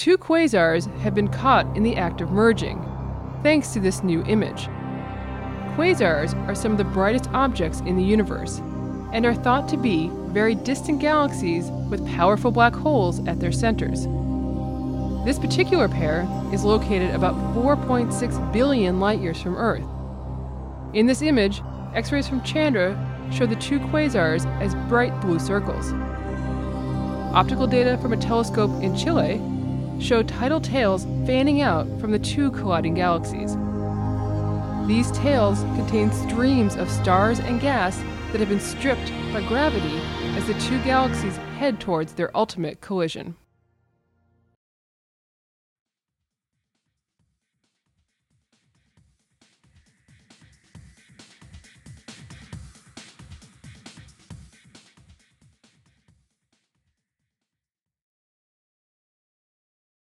Two quasars have been caught in the act of merging, thanks to this new image. Quasars are some of the brightest objects in the universe and are thought to be very distant galaxies with powerful black holes at their centers. This particular pair is located about 4.6 billion light years from Earth. In this image, X rays from Chandra show the two quasars as bright blue circles. Optical data from a telescope in Chile show tidal tails fanning out from the two colliding galaxies. These tails contain streams of stars and gas that have been stripped by gravity as the two galaxies head towards their ultimate collision.